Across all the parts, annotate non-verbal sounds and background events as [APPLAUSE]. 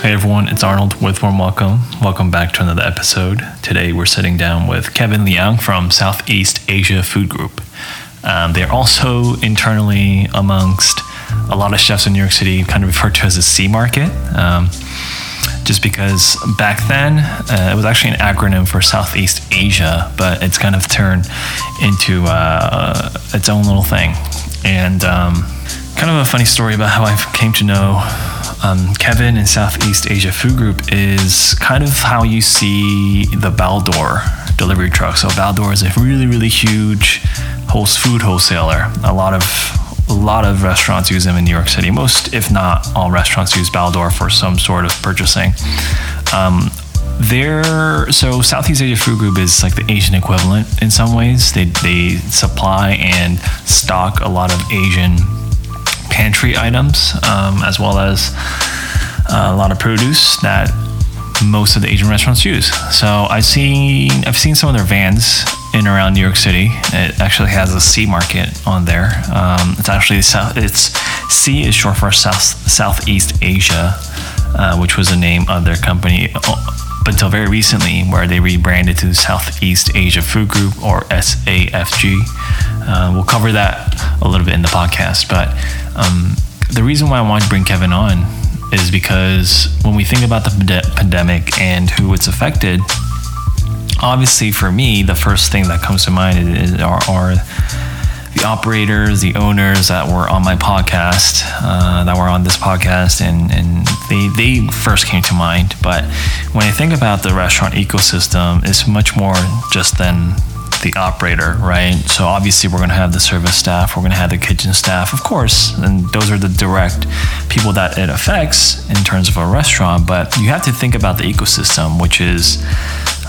Hey everyone, it's Arnold with Warm Welcome. Welcome back to another episode. Today we're sitting down with Kevin Liang from Southeast Asia Food Group. Um, they're also internally amongst a lot of chefs in New York City, kind of referred to as a C market. Um, just because back then uh, it was actually an acronym for Southeast Asia, but it's kind of turned into uh, its own little thing. And um, kind of a funny story about how I came to know um, Kevin in Southeast Asia Food Group is kind of how you see the Baldor delivery truck. So Baldor is a really, really huge host food wholesaler. A lot of a lot of restaurants use them in New York City. Most, if not all, restaurants use Baldor for some sort of purchasing. Um, so Southeast Asia Food Group is like the Asian equivalent in some ways. They they supply and stock a lot of Asian pantry items, um, as well as uh, a lot of produce that most of the Asian restaurants use. So I've seen I've seen some of their vans in around New York City. It actually has a C market on there. Um, it's actually south. It's C is short for South Southeast Asia, uh, which was the name of their company up until very recently, where they rebranded to Southeast Asia Food Group or SAFG. Uh, we'll cover that a little bit in the podcast, but um, the reason why I wanted to bring Kevin on is because when we think about the pandemic and who it's affected, obviously for me, the first thing that comes to mind is, are, are the operators, the owners that were on my podcast, uh, that were on this podcast, and, and they, they first came to mind. But when I think about the restaurant ecosystem, it's much more just than the operator, right? So obviously we're going to have the service staff, we're going to have the kitchen staff, of course, and those are the direct people that it affects in terms of a restaurant. But you have to think about the ecosystem, which is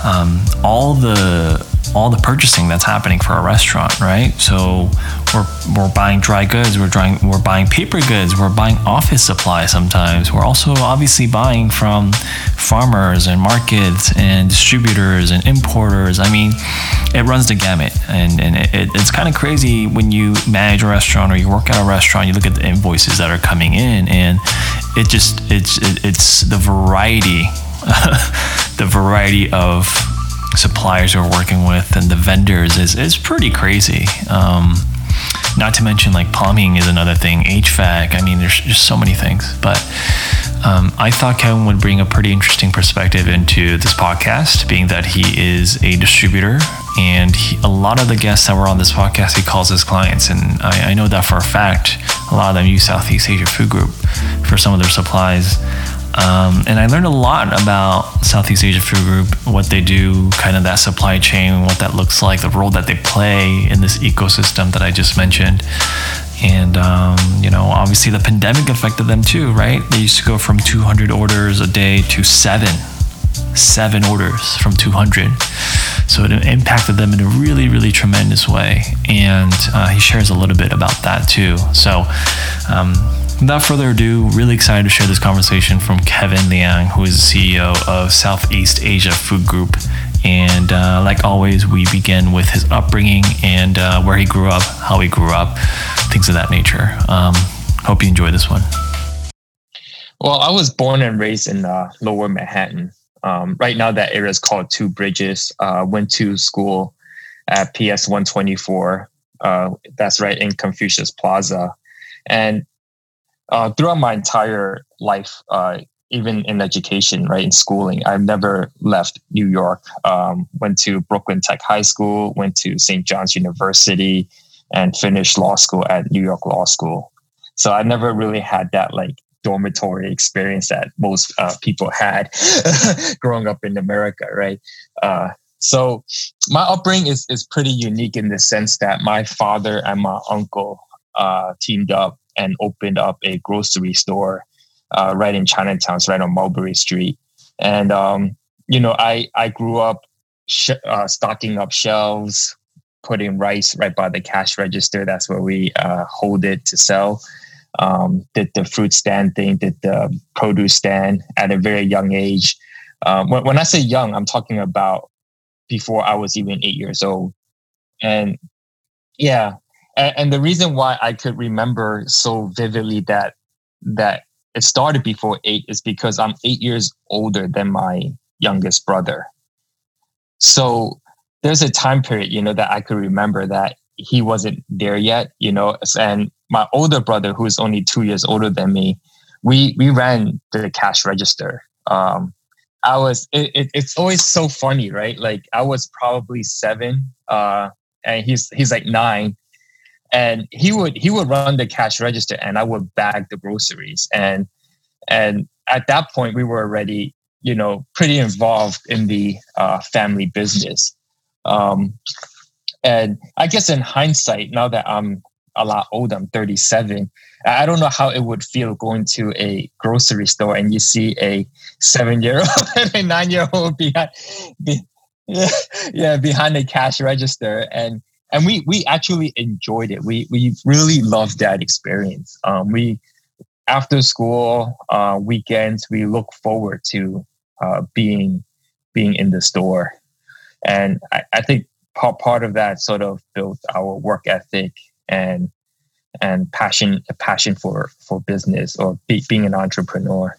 um, all the all the purchasing that's happening for a restaurant, right? So we're, we're buying dry goods, we're trying, we're buying paper goods, we're buying office supplies sometimes. We're also obviously buying from farmers and markets and distributors and importers. I mean, it runs the gamut, and, and it, it's kind of crazy when you manage a restaurant or you work at a restaurant. You look at the invoices that are coming in, and it just it's it, it's the variety, [LAUGHS] the variety of suppliers we're working with and the vendors is, is pretty crazy. Um, not to mention like plumbing is another thing, HVAC. I mean, there's just so many things. But um, I thought Kevin would bring a pretty interesting perspective into this podcast, being that he is a distributor and he, a lot of the guests that were on this podcast, he calls his clients. And I, I know that for a fact, a lot of them use Southeast Asia Food Group for some of their supplies. Um, and I learned a lot about Southeast Asia Food Group, what they do, kind of that supply chain, what that looks like, the role that they play in this ecosystem that I just mentioned. And, um, you know, obviously the pandemic affected them too, right? They used to go from 200 orders a day to seven, seven orders from 200. So it impacted them in a really, really tremendous way. And uh, he shares a little bit about that too. So, um, without further ado, really excited to share this conversation from Kevin Liang, who is the CEO of Southeast Asia Food Group. And uh, like always, we begin with his upbringing and uh, where he grew up, how he grew up, things of that nature. Um, hope you enjoy this one. Well, I was born and raised in uh, Lower Manhattan. Um, right now, that area is called Two Bridges. Uh, went to school at PS 124. Uh, that's right in Confucius Plaza. And uh, throughout my entire life, uh, even in education, right in schooling, I've never left New York. Um, went to Brooklyn Tech High School, went to St. John's University, and finished law school at New York Law School. So I never really had that like dormitory experience that most uh, people had [LAUGHS] growing up in America, right? Uh, so my upbringing is, is pretty unique in the sense that my father and my uncle uh, teamed up and opened up a grocery store uh, right in Chinatown, so right on Mulberry Street. And um, you know, I I grew up sh- uh, stocking up shelves, putting rice right by the cash register. That's where we uh, hold it to sell. Um, did the fruit stand thing, did the produce stand at a very young age. Um, when, when I say young, I'm talking about before I was even eight years old. And yeah, and, and the reason why I could remember so vividly that that it started before eight is because I'm eight years older than my youngest brother. So there's a time period, you know, that I could remember that he wasn't there yet, you know, and my older brother, who is only two years older than me, we we ran the cash register. Um, I was it, it, it's always so funny, right? Like I was probably seven, uh, and he's he's like nine, and he would he would run the cash register, and I would bag the groceries, and and at that point we were already you know pretty involved in the uh, family business. Um, and I guess in hindsight, now that I'm a lot older, I'm 37. I don't know how it would feel going to a grocery store and you see a seven year old [LAUGHS] and a nine year old behind, be, [LAUGHS] yeah, behind the cash register. And and we we actually enjoyed it. We we really loved that experience. Um, we after school uh, weekends, we look forward to uh, being being in the store, and I, I think part part of that sort of built our work ethic and and passion a passion for for business or be, being an entrepreneur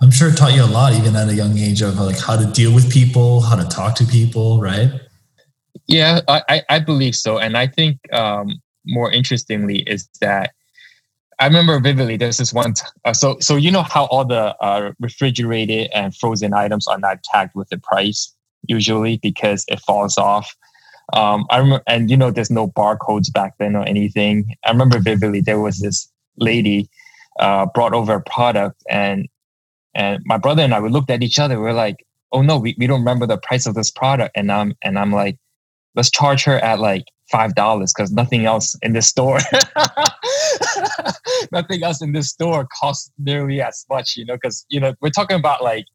i'm sure it taught you a lot even at a young age of like how to deal with people how to talk to people right yeah i i believe so and i think um, more interestingly is that i remember vividly there's this one t- uh, so so you know how all the uh, refrigerated and frozen items are not tagged with the price usually because it falls off um, I remember, and you know, there's no barcodes back then or anything. I remember vividly there was this lady uh, brought over a product, and and my brother and I we looked at each other. We are like, "Oh no, we, we don't remember the price of this product." And I'm and I'm like, "Let's charge her at like five dollars because nothing else in this store, [LAUGHS] nothing else in this store costs nearly as much." You know, because you know we're talking about like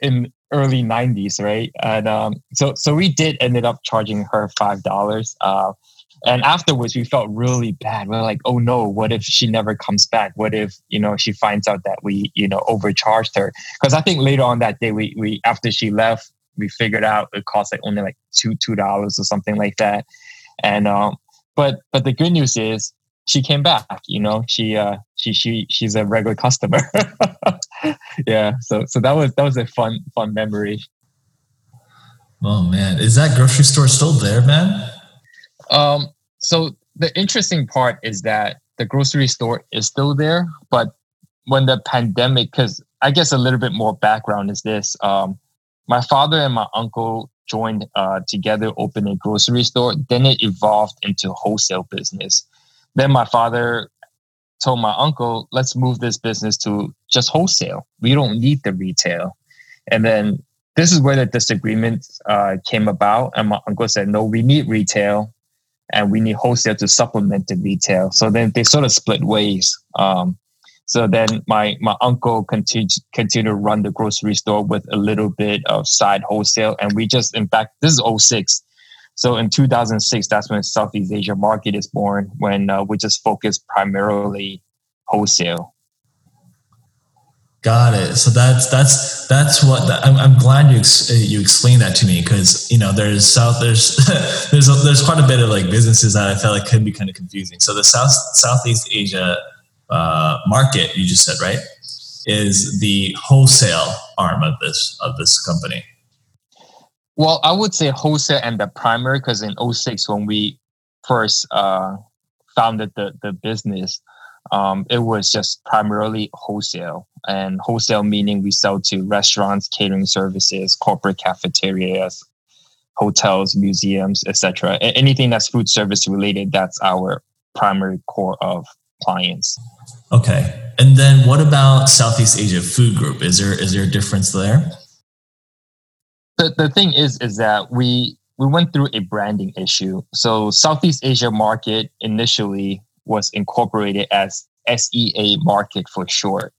in early 90s right? And um, so so we did ended up charging her five dollars uh, and afterwards we felt really bad. We are like oh no what if she never comes back? What if you know she finds out that we you know overcharged her? Because i think later on that day we we after she left we figured out it cost like only like two two dollars or something like that. And um but but the good news is she came back you know? She uh she she she's a regular customer. [LAUGHS] Yeah so so that was that was a fun fun memory. Oh man. Is that grocery store still there man? Um so the interesting part is that the grocery store is still there but when the pandemic because i guess a little bit more background is this um my father and my uncle joined uh, together opened a grocery store then it evolved into wholesale business then my father told my uncle, let's move this business to just wholesale. We don't need the retail. And then this is where the disagreement uh, came about. And my uncle said, no, we need retail and we need wholesale to supplement the retail. So then they sort of split ways. Um, so then my, my uncle continued, continued to run the grocery store with a little bit of side wholesale. And we just, in fact, this is 06. So in 2006, that's when Southeast Asia market is born, when uh, we just focus primarily wholesale. Got it. So that's that's that's what the, I'm, I'm glad you ex, you explained that to me because you know there's south there's [LAUGHS] there's a, there's quite a bit of like businesses that I felt like could be kind of confusing. So the South Southeast Asia uh, market you just said right is the wholesale arm of this of this company. Well, I would say wholesale and the primary because in 06 when we first uh, founded the, the business, um, it was just primarily wholesale. And wholesale meaning we sell to restaurants, catering services, corporate cafeterias, hotels, museums, etc. Anything that's food service related, that's our primary core of clients. Okay. And then what about Southeast Asia Food Group? Is there is there a difference there? the, the thing is is that we we went through a branding issue. So Southeast Asia market initially was incorporated as SEA market for short.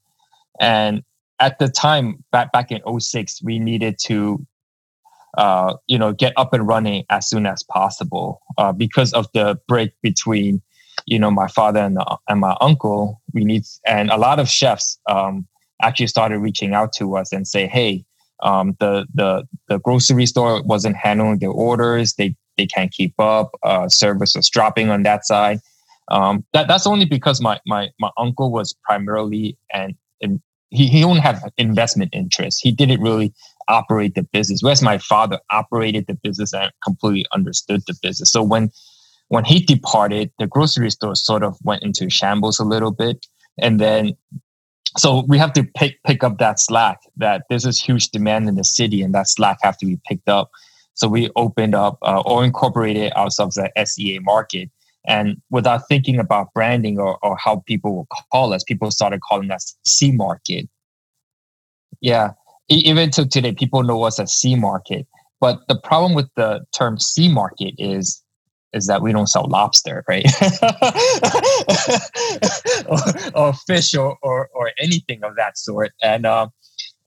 And at the time, back back in 06, we needed to uh, you know get up and running as soon as possible uh, because of the break between you know my father and, the, and my uncle. We need and a lot of chefs um, actually started reaching out to us and say, hey, um, the the the grocery store wasn't handling their orders. They they can't keep up. Uh, service was dropping on that side. Um, that that's only because my my my uncle was primarily and and he he only had investment interest. He didn't really operate the business. Whereas my father operated the business and completely understood the business. So when when he departed, the grocery store sort of went into shambles a little bit, and then so we have to pick pick up that slack. That there's this huge demand in the city, and that slack have to be picked up. So we opened up uh, or incorporated ourselves at SEA Market. And without thinking about branding or, or how people will call us, people started calling us C Market. Yeah, even to today, people know us as C Market. But the problem with the term C Market is is that we don't sell lobster, right? [LAUGHS] or, or, fish or, or, or anything of that sort. And um,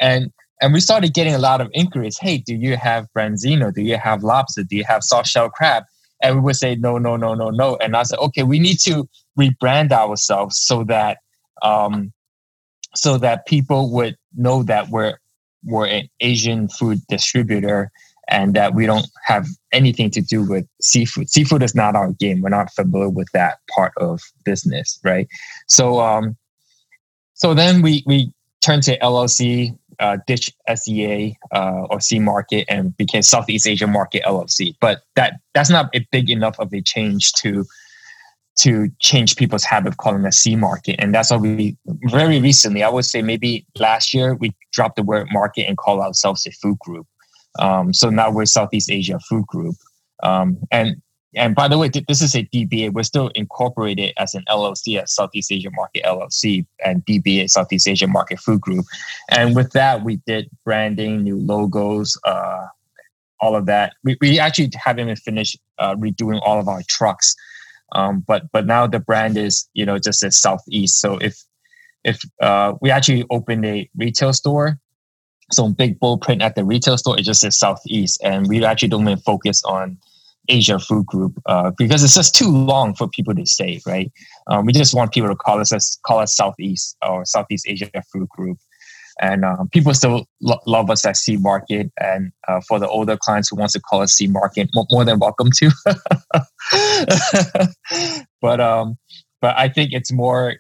and and we started getting a lot of inquiries. Hey, do you have branzino? Do you have lobster? Do you have soft shell crab? And we would say no, no, no, no, no. And I said, okay, we need to rebrand ourselves so that um, so that people would know that we're we're an Asian food distributor and that we don't have anything to do with seafood. Seafood is not our game. We're not familiar with that part of business, right? So um, so then we we turned to LLC uh, ditch SEA uh, or C Market and became Southeast Asia Market LLC. But that that's not a big enough of a change to to change people's habit of calling C Market. And that's why we very recently, I would say maybe last year, we dropped the word market and call ourselves a food group. Um, so now we're Southeast Asia Food Group. Um, and and by the way, this is a DBA. We're still incorporated as an LLC at Southeast Asia Market LLC and DBA Southeast Asia Market Food Group. And with that, we did branding, new logos, uh, all of that. We, we actually haven't even finished uh, redoing all of our trucks. Um, but but now the brand is you know just a Southeast. So if if uh, we actually opened a retail store, so big bold print at the retail store, it just says Southeast, and we actually don't even focus on Asia Food Group uh, because it's just too long for people to say, right? Um, we just want people to call us call us Southeast or Southeast Asia Food Group, and um, people still lo- love us at C Market. And uh, for the older clients who wants to call us C Market, more, more than welcome to. [LAUGHS] but um, but I think it's more.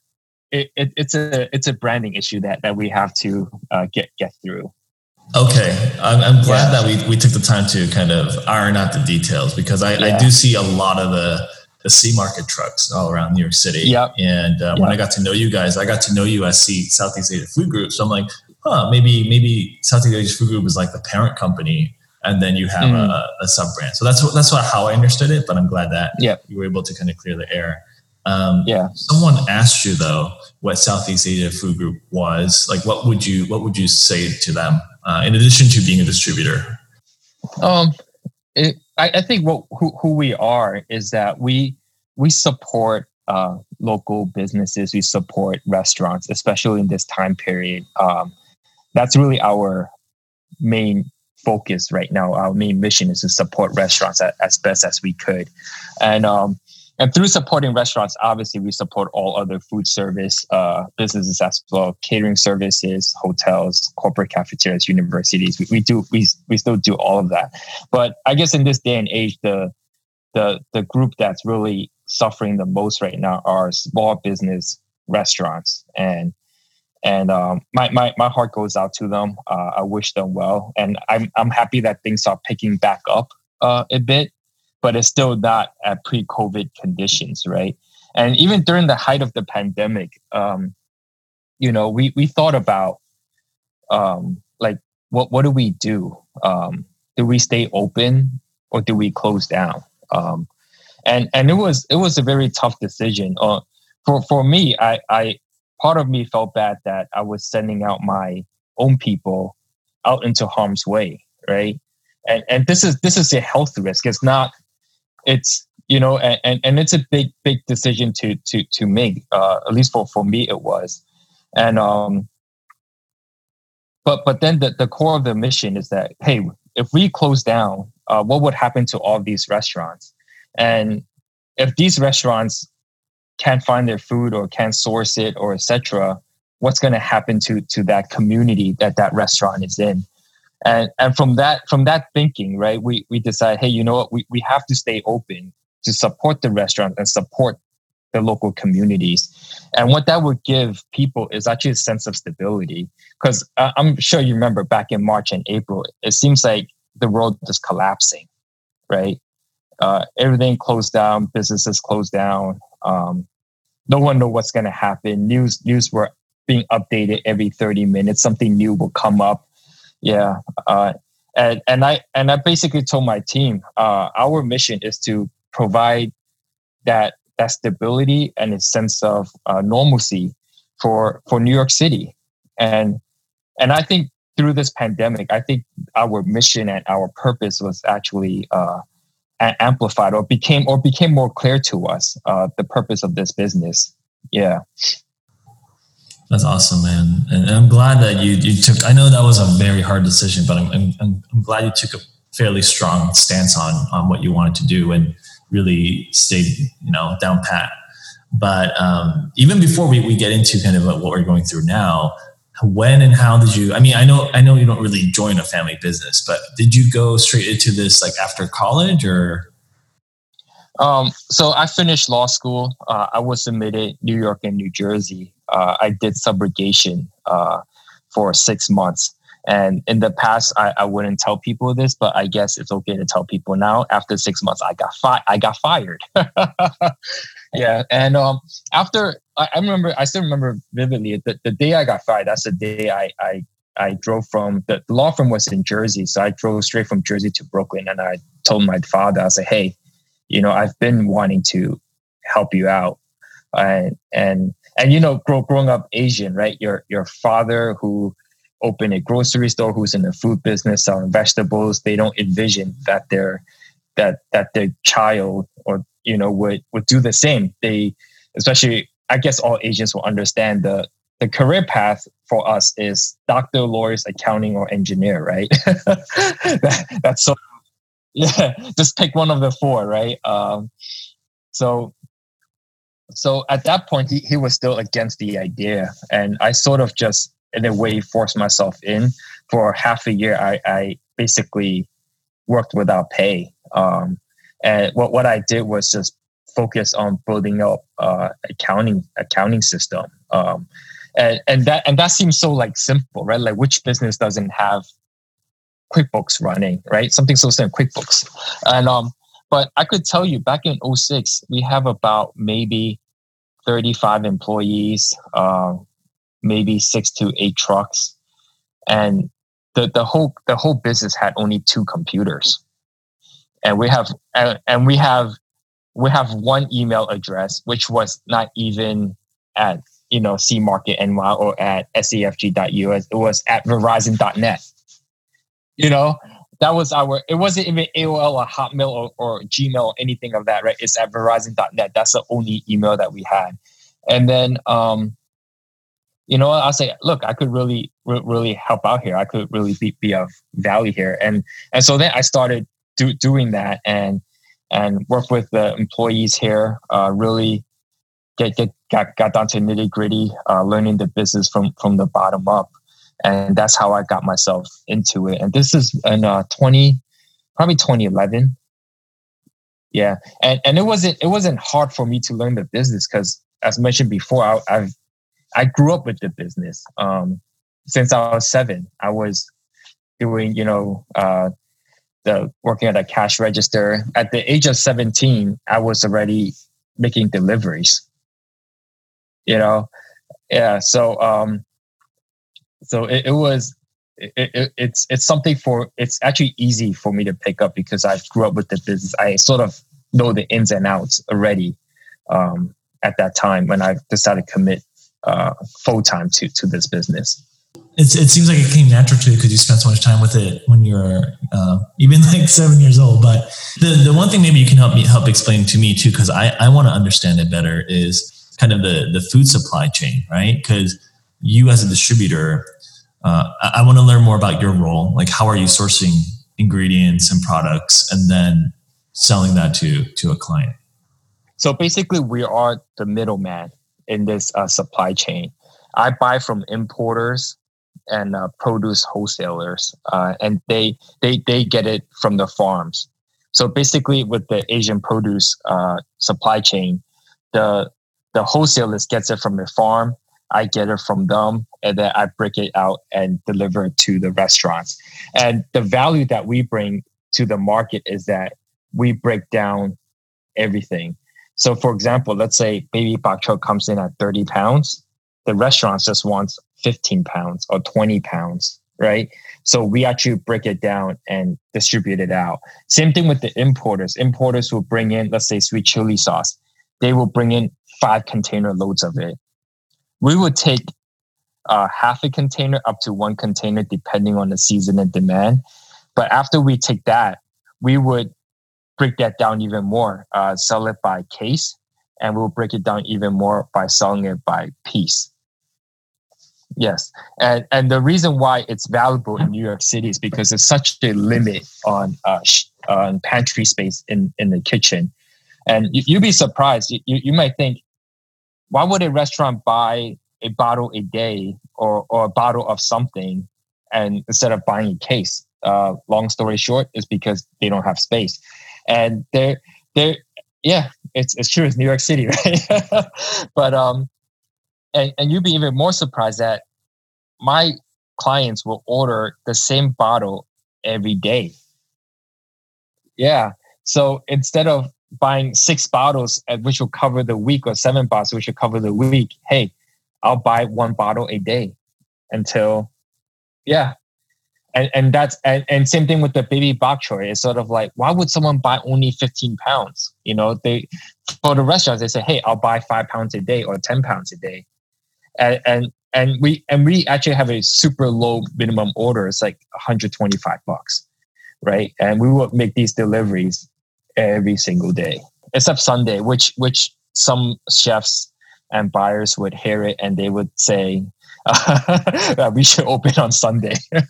It, it, it's a it's a branding issue that that we have to uh, get get through. Okay, I'm, I'm glad yeah. that we, we took the time to kind of iron out the details because I, yeah. I do see a lot of the the C market trucks all around New York City. Yep. And uh, yep. when I got to know you guys, I got to know you as C Southeast Asia Food Group. So I'm like, huh, maybe maybe Southeast Asia Food Group is like the parent company, and then you have mm. a, a sub brand. So that's that's what, how I understood it. But I'm glad that yep. you were able to kind of clear the air. Um, yeah. Someone asked you though what Southeast Asia Food Group was. Like, what would you what would you say to them uh, in addition to being a distributor? Um, it, I, I, think what who, who we are is that we we support uh, local businesses. We support restaurants, especially in this time period. Um, that's really our main focus right now. Our main mission is to support restaurants as, as best as we could, and um, and through supporting restaurants, obviously we support all other food service uh, businesses as well, catering services, hotels, corporate cafeterias, universities. We, we do we we still do all of that. But I guess in this day and age, the the the group that's really suffering the most right now are small business restaurants and and um, my, my my heart goes out to them. Uh, I wish them well, and I'm I'm happy that things are picking back up uh, a bit but it's still not at pre-COVID conditions, right? And even during the height of the pandemic, um, you know, we we thought about um, like what what do we do? Um, do we stay open or do we close down? Um, and and it was it was a very tough decision. Uh, for for me, I I part of me felt bad that I was sending out my own people out into harm's way, right? And and this is this is a health risk. It's not it's you know and, and it's a big big decision to to to make uh, at least for for me it was. And um but but then the, the core of the mission is that hey if we close down uh, what would happen to all these restaurants? And if these restaurants can't find their food or can't source it or etc what's going to happen to to that community that that restaurant is in and and from that from that thinking right we we decide hey you know what we, we have to stay open to support the restaurant and support the local communities. And what that would give people is actually a sense of stability. Because uh, I'm sure you remember back in March and April, it seems like the world is collapsing, right? Uh, everything closed down, businesses closed down. Um, no one know what's going to happen. News news were being updated every 30 minutes. Something new will come up. Yeah, uh, and and I and I basically told my team, uh, our mission is to provide that that stability and a sense of uh, normalcy for for New York City, and and I think through this pandemic, I think our mission and our purpose was actually uh, amplified or became or became more clear to us. Uh, the purpose of this business, yeah. That's awesome, man, and I'm glad that you you took. I know that was a very hard decision, but I'm I'm, I'm glad you took a fairly strong stance on on what you wanted to do and really stayed you know down pat. But um, even before we, we get into kind of what we're going through now, when and how did you? I mean, I know I know you don't really join a family business, but did you go straight into this like after college or? Um, so I finished law school. Uh, I was admitted New York and New Jersey uh, I did subrogation uh, for six months. And in the past, I, I wouldn't tell people this, but I guess it's okay to tell people now. After six months, I got I got fired. [LAUGHS] yeah, and um, after I, I, remember, I still remember vividly the, the day I got fired. That's the day I I I drove from the, the law firm was in Jersey, so I drove straight from Jersey to Brooklyn, and I told my father, I said, "Hey, you know, I've been wanting to help you out, and and and you know, grow, growing up Asian, right? Your your father who opened a grocery store, who's in the food business selling vegetables, they don't envision that their that that their child or you know would would do the same. They especially I guess all Asians will understand the the career path for us is doctor, lawyers, accounting, or engineer, right? [LAUGHS] that, that's so [LAUGHS] yeah, just pick one of the four, right? Um, so so at that point, he, he was still against the idea. And I sort of just, in a way, forced myself in. For half a year, I, I basically worked without pay. Um, and what, what I did was just focus on building up uh, accounting accounting system. Um, and, and that and that seems so like simple, right? Like which business doesn't have QuickBooks running, right? Something so simple, QuickBooks. And um, but I could tell you back in 06, we have about maybe 35 employees, uh, maybe six to eight trucks. And the, the whole the whole business had only two computers. And we have and, and we have we have one email address which was not even at you know C Market NY or at SAFG.us. It was at Verizon.net. You know, that was our it wasn't even aol or hotmail or, or gmail or anything of that right? It's at verizon.net that's the only email that we had. And then um you know i'll say look i could really re- really help out here. I could really be, be of value here. And and so then i started do, doing that and and work with the employees here uh, really get get got, got down to nitty gritty uh, learning the business from from the bottom up and that's how I got myself into it. And this is in uh, 20, probably 2011. Yeah, and and it wasn't it wasn't hard for me to learn the business because, as mentioned before, I, I've I grew up with the business. Um, since I was seven, I was doing you know uh, the working at a cash register. At the age of seventeen, I was already making deliveries. You know, yeah. So um, so it, it was it, it, it's it's something for it's actually easy for me to pick up because I grew up with the business. I sort of know the ins and outs already um, at that time when I decided to commit uh, full time to to this business. It's, it seems like it came natural to you because you spent so much time with it when you were uh, even like seven years old. But the, the one thing maybe you can help me help explain to me too, because I, I want to understand it better, is kind of the the food supply chain, right? Because you as a distributor, uh, I, I want to learn more about your role. Like, how are you sourcing ingredients and products, and then selling that to to a client? So basically, we are the middleman in this uh, supply chain. I buy from importers and uh, produce wholesalers, uh, and they they they get it from the farms. So basically, with the Asian produce uh, supply chain, the the wholesalers gets it from the farm. I get it from them, and then I break it out and deliver it to the restaurants. And the value that we bring to the market is that we break down everything. So, for example, let's say baby bok choy comes in at 30 pounds. The restaurant just wants 15 pounds or 20 pounds, right? So we actually break it down and distribute it out. Same thing with the importers. Importers will bring in, let's say, sweet chili sauce. They will bring in five container loads of it. We would take uh, half a container up to one container, depending on the season and demand. But after we take that, we would break that down even more, uh, sell it by case, and we'll break it down even more by selling it by piece. Yes, and and the reason why it's valuable in New York City is because there's such a limit on uh, on pantry space in in the kitchen, and you, would be surprised. You, you might think, why would a restaurant buy a bottle a day or or a bottle of something, and instead of buying a case? Uh, long story short, is because they don't have space. And they're they're yeah it's it's true. It's new york city [LAUGHS] right? But um and, and you'd be even more surprised that my clients will order the same bottle every day. Yeah. So instead of buying six bottles uh, which will cover the week or seven bottles which will cover the week hey i'll buy one bottle a day until yeah and and that's and, and same thing with the baby bok choy. It's sort of like why would someone buy only 15 pounds? You know, they for the restaurants they say, hey, I'll buy five pounds a day or 10 pounds a day, and and and we and we actually have a super low minimum order. It's like 125 bucks, right? And we will make these deliveries every single day, except Sunday, which which some chefs and buyers would hear it and they would say, [LAUGHS] uh, we should open on Sunday. [LAUGHS]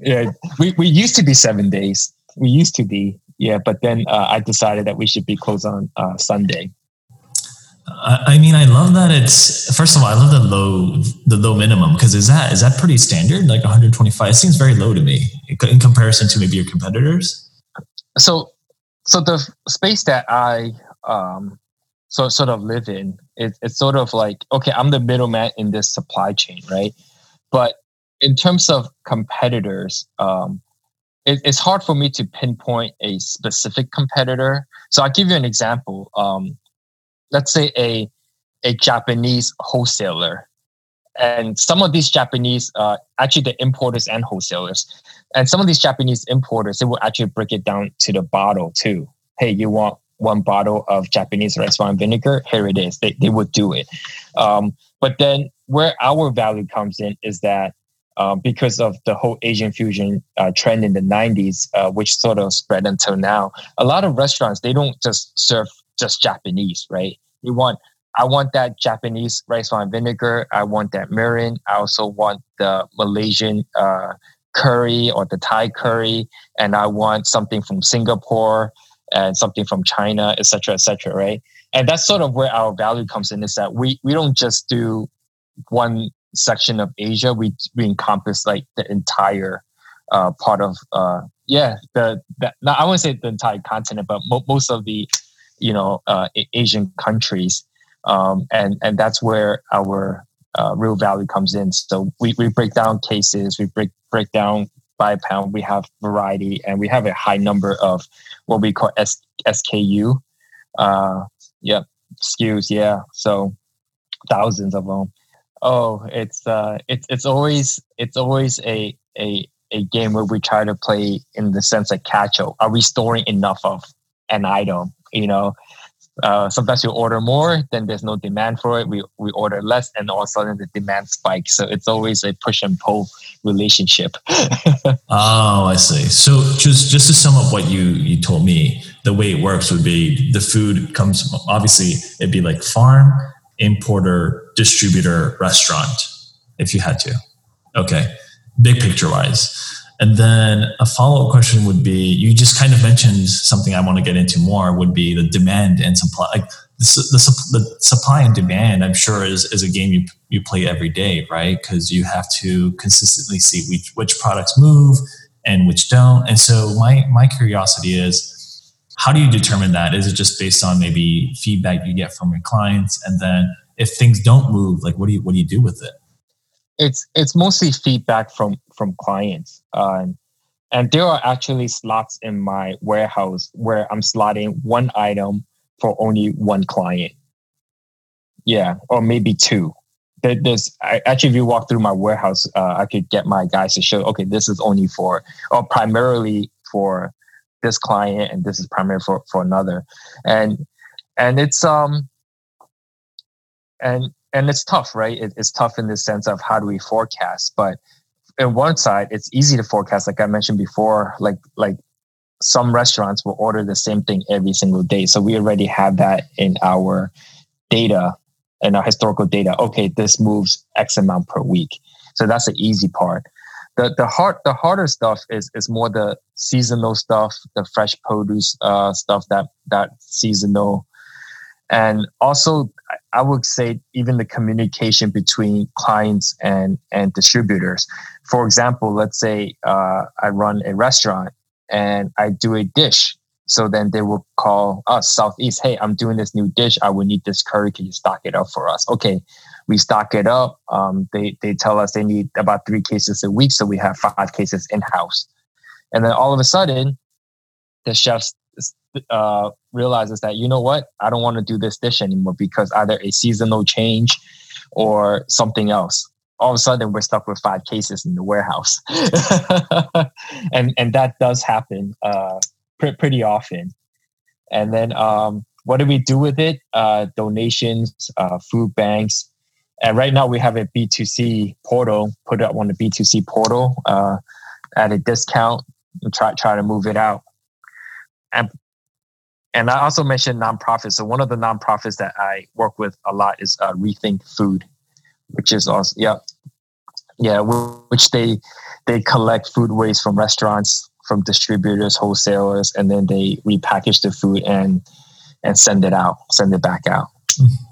yeah, we, we used to be seven days. We used to be, yeah, but then uh, I decided that we should be closed on uh, Sunday. I mean, I love that it's first of all, I love the low the low minimum because is that is that pretty standard? Like 125 it seems very low to me in comparison to maybe your competitors. So, so the space that I um, so sort of live in. It, it's sort of like okay, I'm the middleman in this supply chain, right? But in terms of competitors, um, it, it's hard for me to pinpoint a specific competitor. So I'll give you an example. Um, let's say a a Japanese wholesaler, and some of these Japanese, uh, actually the importers and wholesalers, and some of these Japanese importers, they will actually break it down to the bottle too. Hey, you want one bottle of Japanese rice wine vinegar, here it is. They, they would do it. Um, but then where our value comes in is that um, because of the whole Asian fusion uh, trend in the 90s, uh, which sort of spread until now, a lot of restaurants, they don't just serve just Japanese, right? You want, I want that Japanese rice wine vinegar. I want that mirin. I also want the Malaysian uh, curry or the Thai curry. And I want something from Singapore and something from China, et cetera, et cetera, right? And that's sort of where our value comes in is that we, we don't just do one section of Asia, we, we encompass like the entire uh, part of, uh, yeah, the, the I wouldn't say the entire continent, but mo- most of the, you know, uh, Asian countries. Um, and, and that's where our uh, real value comes in. So we, we break down cases, we break, break down by pound, we have variety, and we have a high number of what we call S- SKU. Uh, yep, SKUs. Yeah, so thousands of them. Oh, it's uh, it's it's always it's always a a a game where we try to play in the sense of catch up. Are we storing enough of an item? You know, uh, sometimes you order more, then there's no demand for it. We we order less, and all of a sudden the demand spikes. So it's always a push and pull relationship. [LAUGHS] oh, I see. So just just to sum up what you you told me, the way it works would be the food comes obviously it'd be like farm, importer, distributor, restaurant, if you had to. Okay, big picture wise. And then a follow up question would be you just kind of mentioned something I want to get into more would be the demand and supply. Like the, the, the supply and demand, I'm sure, is, is a game you, you play every day, right? Because you have to consistently see which, which products move and which don't. And so my, my curiosity is how do you determine that? Is it just based on maybe feedback you get from your clients, and then if things don't move, like what do you what do you do with it? It's it's mostly feedback from from clients, uh, and there are actually slots in my warehouse where I'm slotting one item for only one client. Yeah, or maybe two. There's I, actually, if you walk through my warehouse, uh, I could get my guys to show. Okay, this is only for or primarily for this client, and this is primarily for for another, and and it's um and and it's tough, right? It, it's tough in the sense of how do we forecast, but in one side, it's easy to forecast, like I mentioned before, like like some restaurants will order the same thing every single day. So we already have that in our data and our historical data. Okay, this moves X amount per week. So that's the easy part. The the hard the harder stuff is is more the seasonal stuff, the fresh produce uh, stuff that that seasonal, and also I would say even the communication between clients and and distributors. For example, let's say uh, I run a restaurant and I do a dish. So then they will call us Southeast. Hey, I'm doing this new dish. I would need this curry. Can you stock it up for us? Okay, we stock it up. Um, they they tell us they need about three cases a week, so we have five cases in house. And then all of a sudden, the chefs uh, realizes that you know what, I don't want to do this dish anymore because either a seasonal change or something else. All of a sudden we're stuck with five cases in the warehouse. [LAUGHS] And and that does happen uh, pr- pretty often. And then um, what do we do with it? Uh, donations uh, food banks. And right now we have a b2c portal put it up on the b2c portal uh, at a discount and try try to move it out and and I also mentioned nonprofits. So one of the nonprofits that I work with a lot is uh, Rethink Food, which is also yeah yeah which they they collect food waste from restaurants from distributors wholesalers and then they repackage the food and and send it out send it back out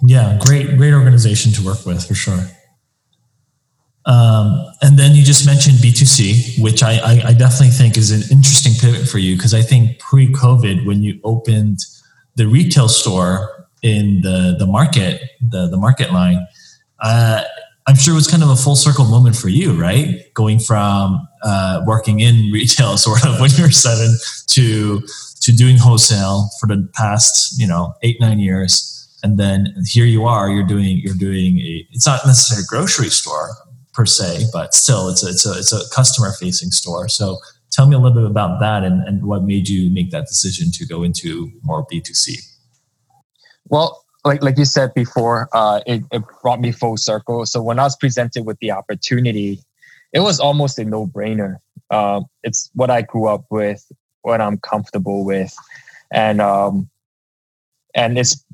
yeah great great organization to work with for sure um, and then you just mentioned B2C, which I, I, I definitely think is an interesting pivot for you because I think pre COVID, when you opened the retail store in the, the market, the, the market line, uh, I'm sure it was kind of a full circle moment for you, right? Going from uh, working in [LAUGHS] retail, sort of when you were seven, to to doing wholesale for the past, you know, eight nine years, and then here you are. You're doing you're doing a. It's not necessarily a grocery store per se, but still, it's a it's a it's a customer facing store. So tell me a little bit about that and, and what made you make that decision to go into more B2C. Well, like like you said before, uh, it, it brought me full circle. So when I was presented with the opportunity, it was almost a no brainer. Um, it's what I grew up with, what I'm comfortable with, and um, and it's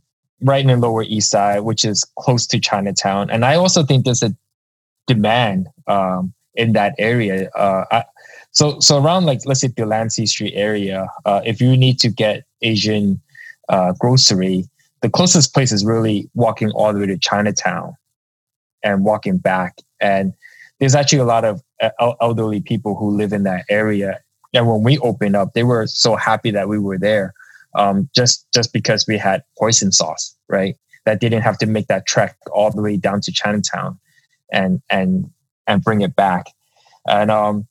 right in the Lower East Side, which is close to Chinatown. And I also think there's a demand um, in that area. Uh, I, so so around like let's say Delancey Street area, uh, if you need to get Asian uh, grocery, the closest place is really walking all the way to Chinatown and walking back. And there's actually a lot of uh, elderly people who live in that area. And when we opened up, they were so happy that we were there, um, just just because we had hoisin sauce, right? That didn't have to make that trek all the way down to Chinatown and and and bring it back. And um,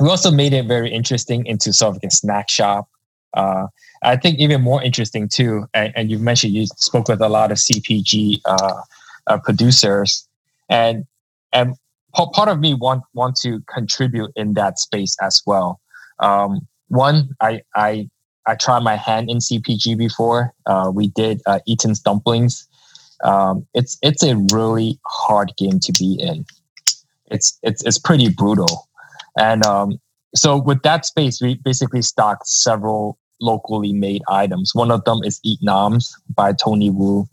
we also made it very interesting into sort of like a snack shop. Uh, I think even more interesting too, and, and you mentioned you spoke with a lot of CPG uh, uh, producers, and and part of me want want to contribute in that space as well. Um, one, I I I tried my hand in CPG before. Uh, we did uh, Eat Noms dumplings. Um, it's it's a really hard game to be in. It's it's it's pretty brutal, and um, so with that space, we basically stocked several locally made items. One of them is Eat Noms by Tony Wu,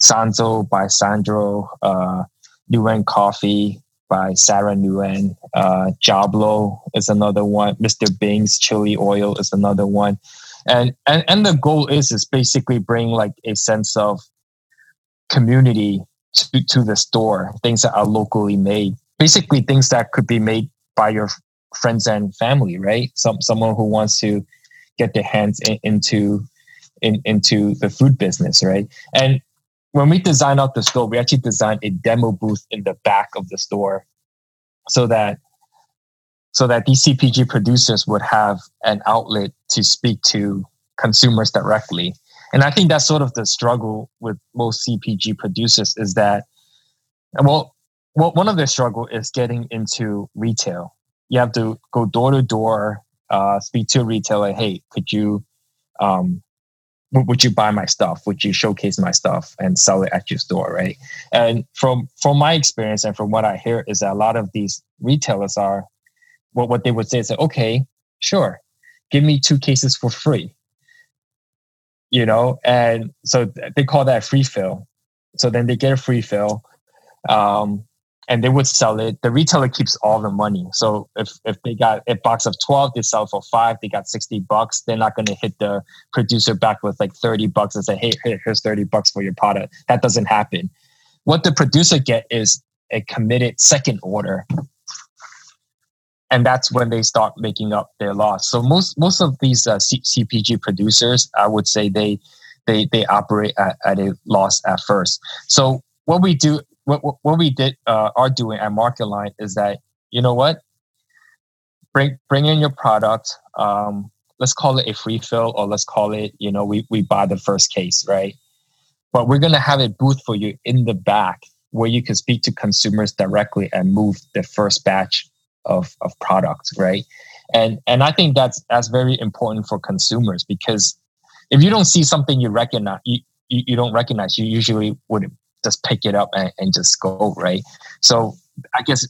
Sanzo by Sandro, uh, Nguyen Coffee by Sahra Nguyen, uh, Jablo is another one, Mr. Bing's Chili Oil is another one. And, and and the goal is is basically bring like a sense of community to, to the store, things that are locally made. Basically things that could be made by your friends and family, right? Some someone who wants to get their hands in, into in, into the food business, right? And when we design out the store, we actually designed a demo booth in the back of the store so that so that these CPG producers would have an outlet to speak to consumers directly. And I think that's sort of the struggle with most CPG producers is that, well, well one of their struggle is getting into retail. You have to go door to door, uh, speak to a retailer. Hey, could you um, would you buy my stuff? Would you showcase my stuff and sell it at your store, right? And from from my experience and from what I hear is that a lot of these retailers are what what they would say is that, okay, sure, give me two cases for free. You know, and so they call that free fill. So then they get a free fill. Um, and they would sell it. The retailer keeps all the money. So if if they got a box of 12, they sell for five, they got 60 bucks. They're not going to hit the producer back with like 30 bucks and say, hey, here's 30 bucks for your product. That doesn't happen. What the producer get is a committed second order. And that's when they start making up their loss. So most most of these uh, C- CPG producers, I would say they they they operate at, at a loss at first. So what we do what, what we did uh, are doing at MarketLine is that you know what, bring bring in your product. Um, let's call it a free fill, or let's call it you know we we buy the first case, right? But we're gonna have a booth for you in the back where you can speak to consumers directly and move the first batch of of products, right? And and I think that's that's very important for consumers because if you don't see something you recognize, you, you, you don't recognize, you usually would just pick it up and, and just go right. So I guess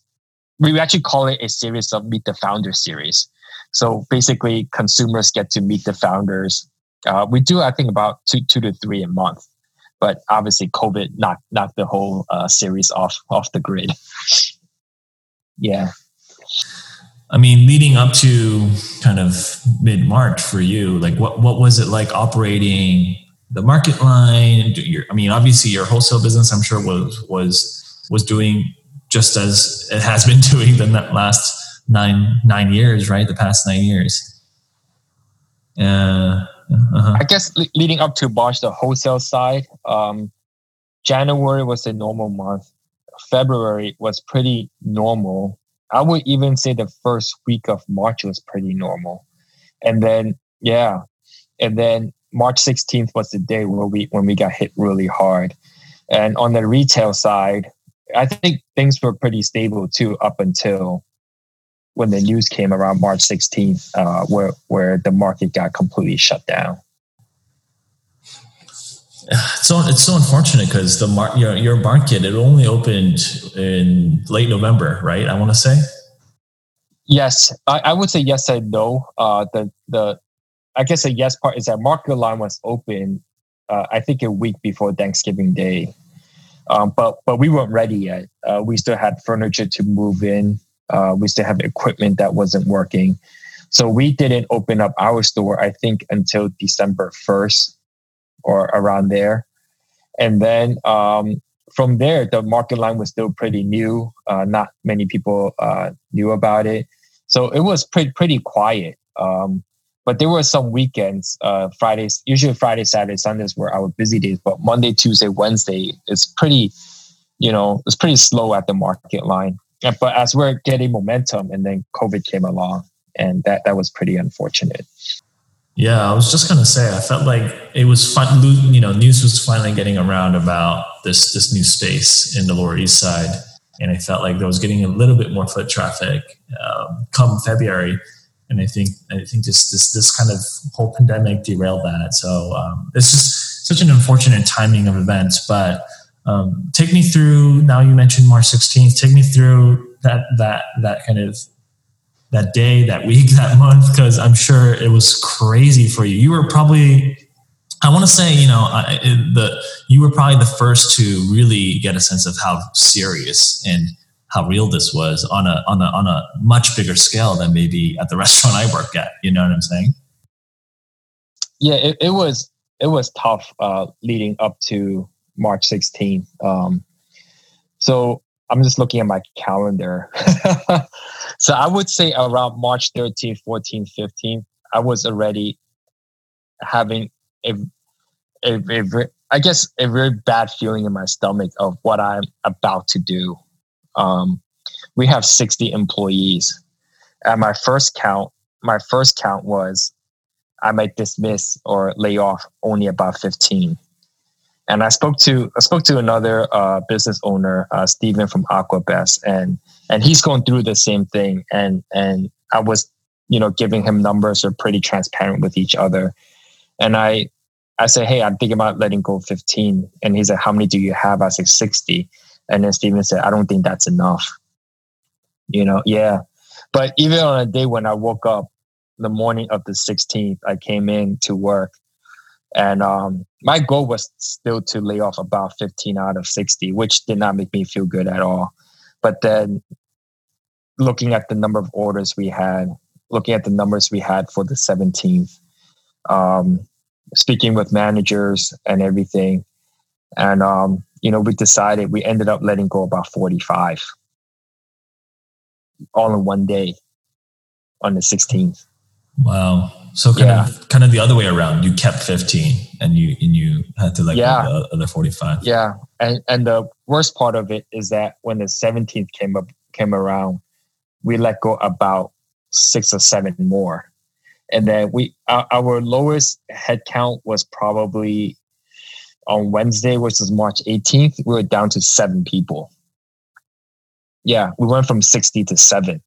we actually call it a series of Meet the Founder series. So basically, consumers get to meet the founders. Uh, we do, I think, about two two to three a month, but obviously, COVID knocked knocked the whole uh, series off off the grid. [LAUGHS] yeah. I mean, leading up to kind of mid March for you, like what what was it like operating the MarketLine your, i mean obviously your wholesale business i'm sure was was was doing just as it has been [LAUGHS] doing the last nine nine years right? The past nine years. Uh, uh-huh. i guess leading up to march the wholesale side um, january was a normal month. February was pretty normal i would even say the first week of march was pretty normal and then yeah and then March 16th was the day where we when we got hit really hard. And on the retail side, I think things were pretty stable too up until when the news came around March 16th, uh, where where the market got completely shut down. So it's so unfortunate because the mar- your your market it only opened in late November, right? I want to say. Yes, I, I would say yes and no. Uh, the the I guess a yes part is that market line was open, uh, I think a week before Thanksgiving Day. Um, but but we weren't ready yet. Uh, we still had furniture to move in. Uh, we still have equipment that wasn't working. So we didn't open up our store, I think, until December 1st or around there. And then um, from there, the market line was still pretty new. Uh, not many people uh, knew about it. So it was pretty, pretty quiet. Um, but there were some weekends, uh, Fridays, usually Friday, Saturday, Sundays were our busy days. But Monday, Tuesday, Wednesday is pretty, you know, it's pretty slow at the market line. But as we're getting momentum, and then COVID came along, and that that was pretty unfortunate. Yeah, I was just gonna say, I felt like it was fun. You know, news was finally getting around about this this new space in the Lower East Side, and I felt like there was getting a little bit more foot traffic um, come February and I think I think just this this kind of whole pandemic derailed that. So um, it's just such an unfortunate timing of events. But um, take me through. Now you mentioned March 16th. Take me through that that that kind of that day, that week, [LAUGHS] that month, because I'm sure it was crazy for you. You were probably I want to say, you know, I, the you were probably the first to really get a sense of how serious and how real this was on a on a on a much bigger scale than maybe at the [LAUGHS] restaurant I work at. You know what I'm saying? Yeah, it, it was it was tough uh, leading up to March 16th. Um, so I'm just looking at my calendar. [LAUGHS] so I would say around March 13, 14, 15, I was already having a, a, a, I guess a very bad feeling in my stomach of what I'm about to do. Um, we have 60 employees. At my first count, my first count was I might dismiss or lay off only about 15. And I spoke to I spoke to another uh, business owner, uh, Stephen from Aquabest, and and he's going through the same thing. And and I was, you know, giving him numbers are pretty transparent with each other. And I I said, hey, I'm thinking about letting go 15. And he said, how many do you have? I said 60. And then Stephen said, I don't think that's enough. You know, yeah. But even on a day when I woke up the morning of the 16th, I came in to work and um, my goal was still to lay off about 15 out of 60, which did not make me feel good at all. But then looking at the number of orders we had, looking at the numbers we had for the 17th, um, speaking with managers and everything. And, um, you know, we decided we ended up letting go about 45 all in one day on the 16th. Wow. So kind yeah. of kind of the other way around. You kept 15 and you and you had to like yeah. the other 45. Yeah. And and the worst part of it is that when the 17th came up came around, we let go about six or seven more. And then we our, our lowest head count was probably on Wednesday, which is March 18th, we were down to seven people. Yeah, we went from 60 to seven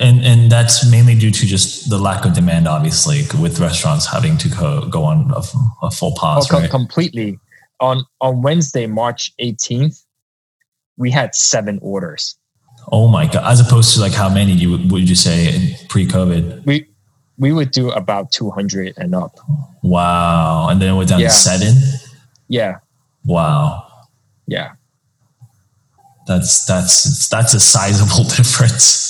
and and that's mainly due to just the lack of demand obviously with restaurants having to go, go on a, a full pause oh, right? completely. On on wednesday march 18th we had seven orders. Oh my god. As opposed to like how many you would you say pre-covid? We we would do about 200 and up. Wow. And then we're down yeah. to seven? Yeah. Wow. Yeah. That's that's that's a sizable [LAUGHS] difference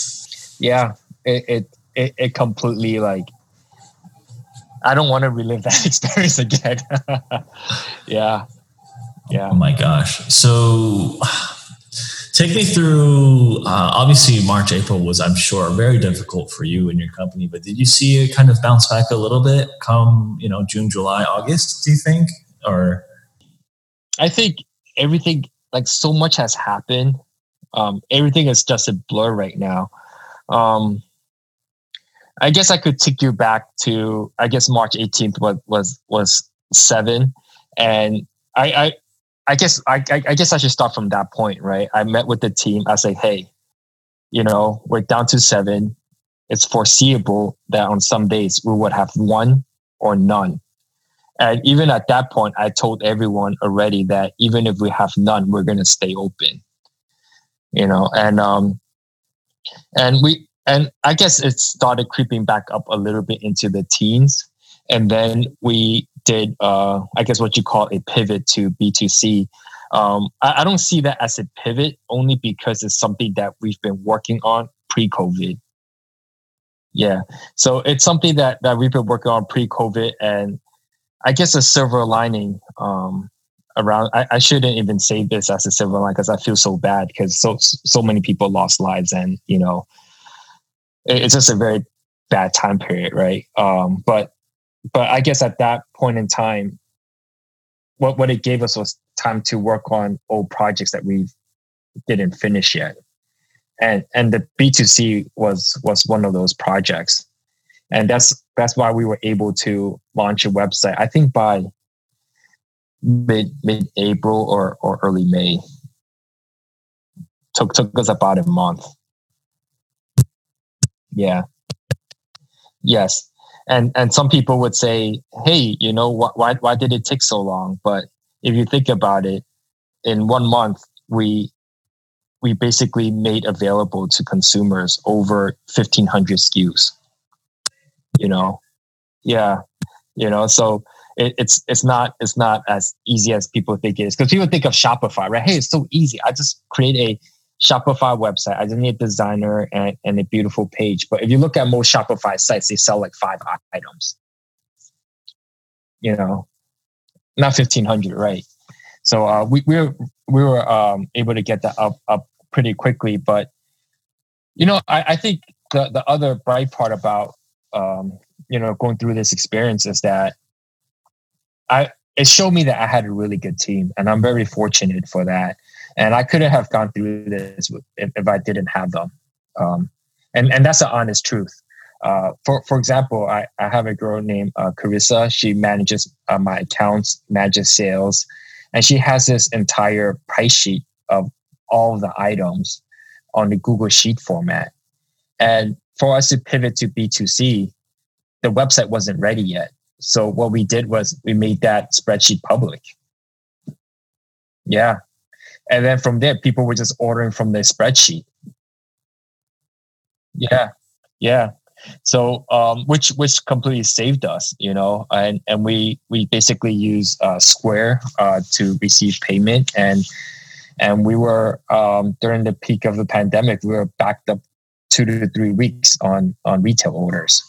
yeah, it, it, it, it completely like, I don't want to relive that [LAUGHS] experience again. [LAUGHS] yeah. Yeah. Oh my gosh. So take me through, uh, obviously March, April was, I'm sure, very difficult for you and your company, but did you see it kind of bounce back a little bit come, you know, June, July, August, do you think? Or I think everything, like so much has happened. Um, everything is just a blur right now. Um, I guess I could take you back to I guess March 18th was was was seven, and I I, I guess I, I guess I should start from that point, right? I met with the team. I say, hey, you know, we're down to seven. It's foreseeable that on some days we would have one or none. And even at that point, I told everyone already that even if we have none, we're going to stay open. You know, and um, and we and I guess it started creeping back up a little bit into the teens, and then we did uh, I guess what you call a pivot to B2C. Um, I, I don't see that as a pivot only because it's something that we've been working on pre-COVID. Yeah, so it's something that that we've been working on pre-COVID, and I guess a silver lining um, around I, I, shouldn't even say this as a silver line because I feel so bad because so so many people lost lives and you know it, it's just a very bad time period, right? Um, but but I guess at that point in time, what what it gave us was time to work on old projects that we didn't finish yet. And and the B2C was was one of those projects. And that's that's why we were able to launch a website. I think by mid mid April or or early May. Took took us about a month. Yeah. Yes. And and some people would say, "Hey, you know, wh- why why did it take so long?" But if you think about it, in one month we we basically made available to consumers over 1500 SKUs. You know. Yeah. You know, so it, it's it's not it's not as easy as people think it is because people think of Shopify, right? Hey, it's so easy. I just create a Shopify website. I just need a designer and, and a beautiful page. But if you look at most Shopify sites, they sell like five items. You know, not fifteen hundred, right? So uh, we we were we were um, able to get that up up pretty quickly. But you know, I, I think the the other bright part about um, you know, going through this experience is that I it showed me that I had a really good team, and I'm very fortunate for that. And I couldn't have gone through this if, if I didn't have them. Um, and and that's the honest truth. Uh, for for example, I, I have a girl named uh, Carissa. She manages uh, my accounts, manages sales, and she has this entire price sheet of all the items on the Google Sheet format. And for us to pivot to B2C, the website wasn't ready yet. So what we did was we made that spreadsheet public. Yeah. And then from there, people were just ordering from the spreadsheet. Yeah. Yeah. So um, which which completely saved us, you know, and and we we basically use uh, Square uh, to receive payment, and and we were um, during the peak of the pandemic, we were backed up two to three weeks on on retail orders.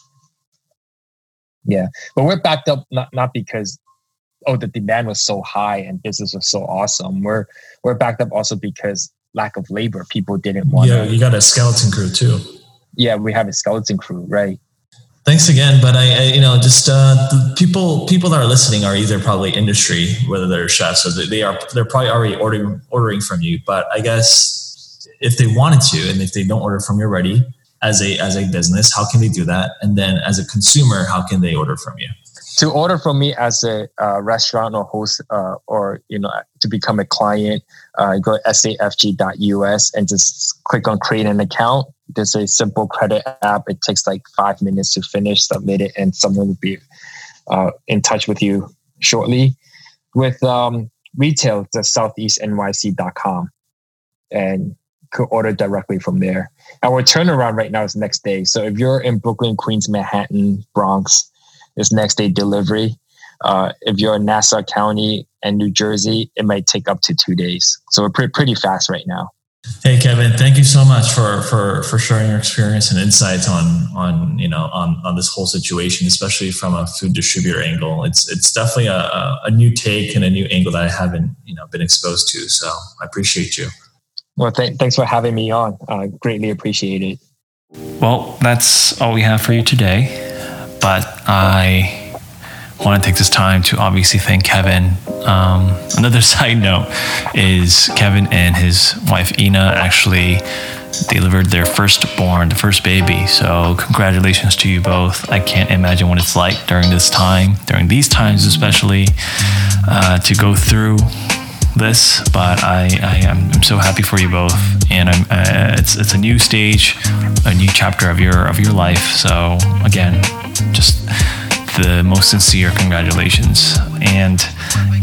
Yeah, but we're backed up not not because oh the demand was so high and business was so awesome. We're we're backed up also because lack of labor. People didn't want. Yeah, you got a skeleton crew too. Yeah, we have a skeleton crew, right? Thanks again, but I, I you know, just uh, the people people that are listening are either probably industry, whether they're chefs, or they are they're probably already ordering ordering from you. But I guess if they wanted to, and if they don't order from you already, as a as a business how can they do that? And then as a consumer how can they order from you? To order from me as a uh, restaurant or host uh, or you know to become a client uh, go to safg.us and just click on create an account. There's a simple credit app. It takes like five minutes to finish submit it and someone will be uh, in touch with you shortly. With um, retail the southeastnyc.com and could order directly from there. Our turnaround right now is next day. So if you're in Brooklyn, Queens, Manhattan, Bronx, it's next day delivery. Uh, if you're in Nassau County and New Jersey, it might take up to two days. So we're pretty, pretty fast right now. Hey Kevin, thank you so much for for for sharing your experience and insights on on you know on on this whole situation, especially from a food distributor angle. It's it's definitely a, a new take and a new angle that I haven't you know been exposed to. So I appreciate you. Well, th- thanks for having me on. Uh, greatly appreciate it. Well, that's all we have for you today. But I want to take this time to obviously thank Kevin. Um, another [LAUGHS] side note is Kevin and his wife Ina actually delivered their firstborn, the first baby. So, congratulations to you both. I can't imagine what it's like during this time, during these times especially, uh, to go through this, but I, I am I'm so happy for you both, and I'm, uh, it's it's a new stage, a new chapter of your of your life. So again, just the most sincere congratulations. And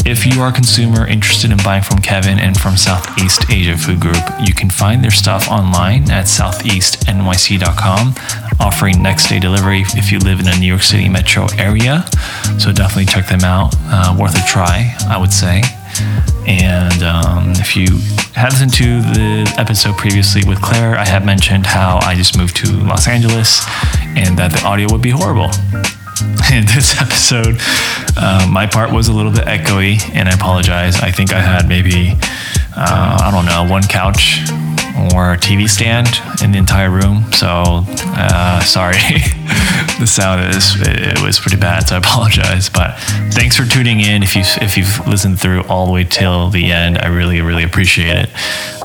if you are a consumer interested in buying from Kevin and from Southeast Asia Food Group, you can find their stuff online at southeastnyc.com, offering next day delivery if you live in a New York City metro area. So definitely check them out. Uh, worth a try, I would say. And um, if you had listened to the episode previously with Claire, I had mentioned how I just moved to Los Angeles and that the audio would be horrible. [LAUGHS] In this episode, uh, my part was a little bit echoey, and I apologize. I think I had maybe, uh, I don't know, one couch or TV stand in the entire room. So uh, sorry, [LAUGHS] the sound is it, was pretty bad. So I apologize. But thanks for tuning in. If you if you've listened through all the way till the end, I really really appreciate it.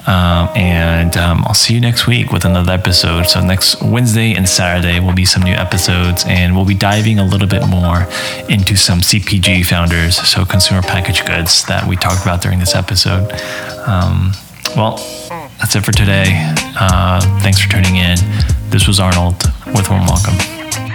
Um, and um, I'll see you next week with another episode. So next Wednesday and Saturday will be some new episodes, and we'll be diving a little bit more into some CPG founders, so consumer packaged goods that we talked about during this episode. Um, well, that's it for today. Uh, thanks for tuning in. This was Arnold with Warm Welcome.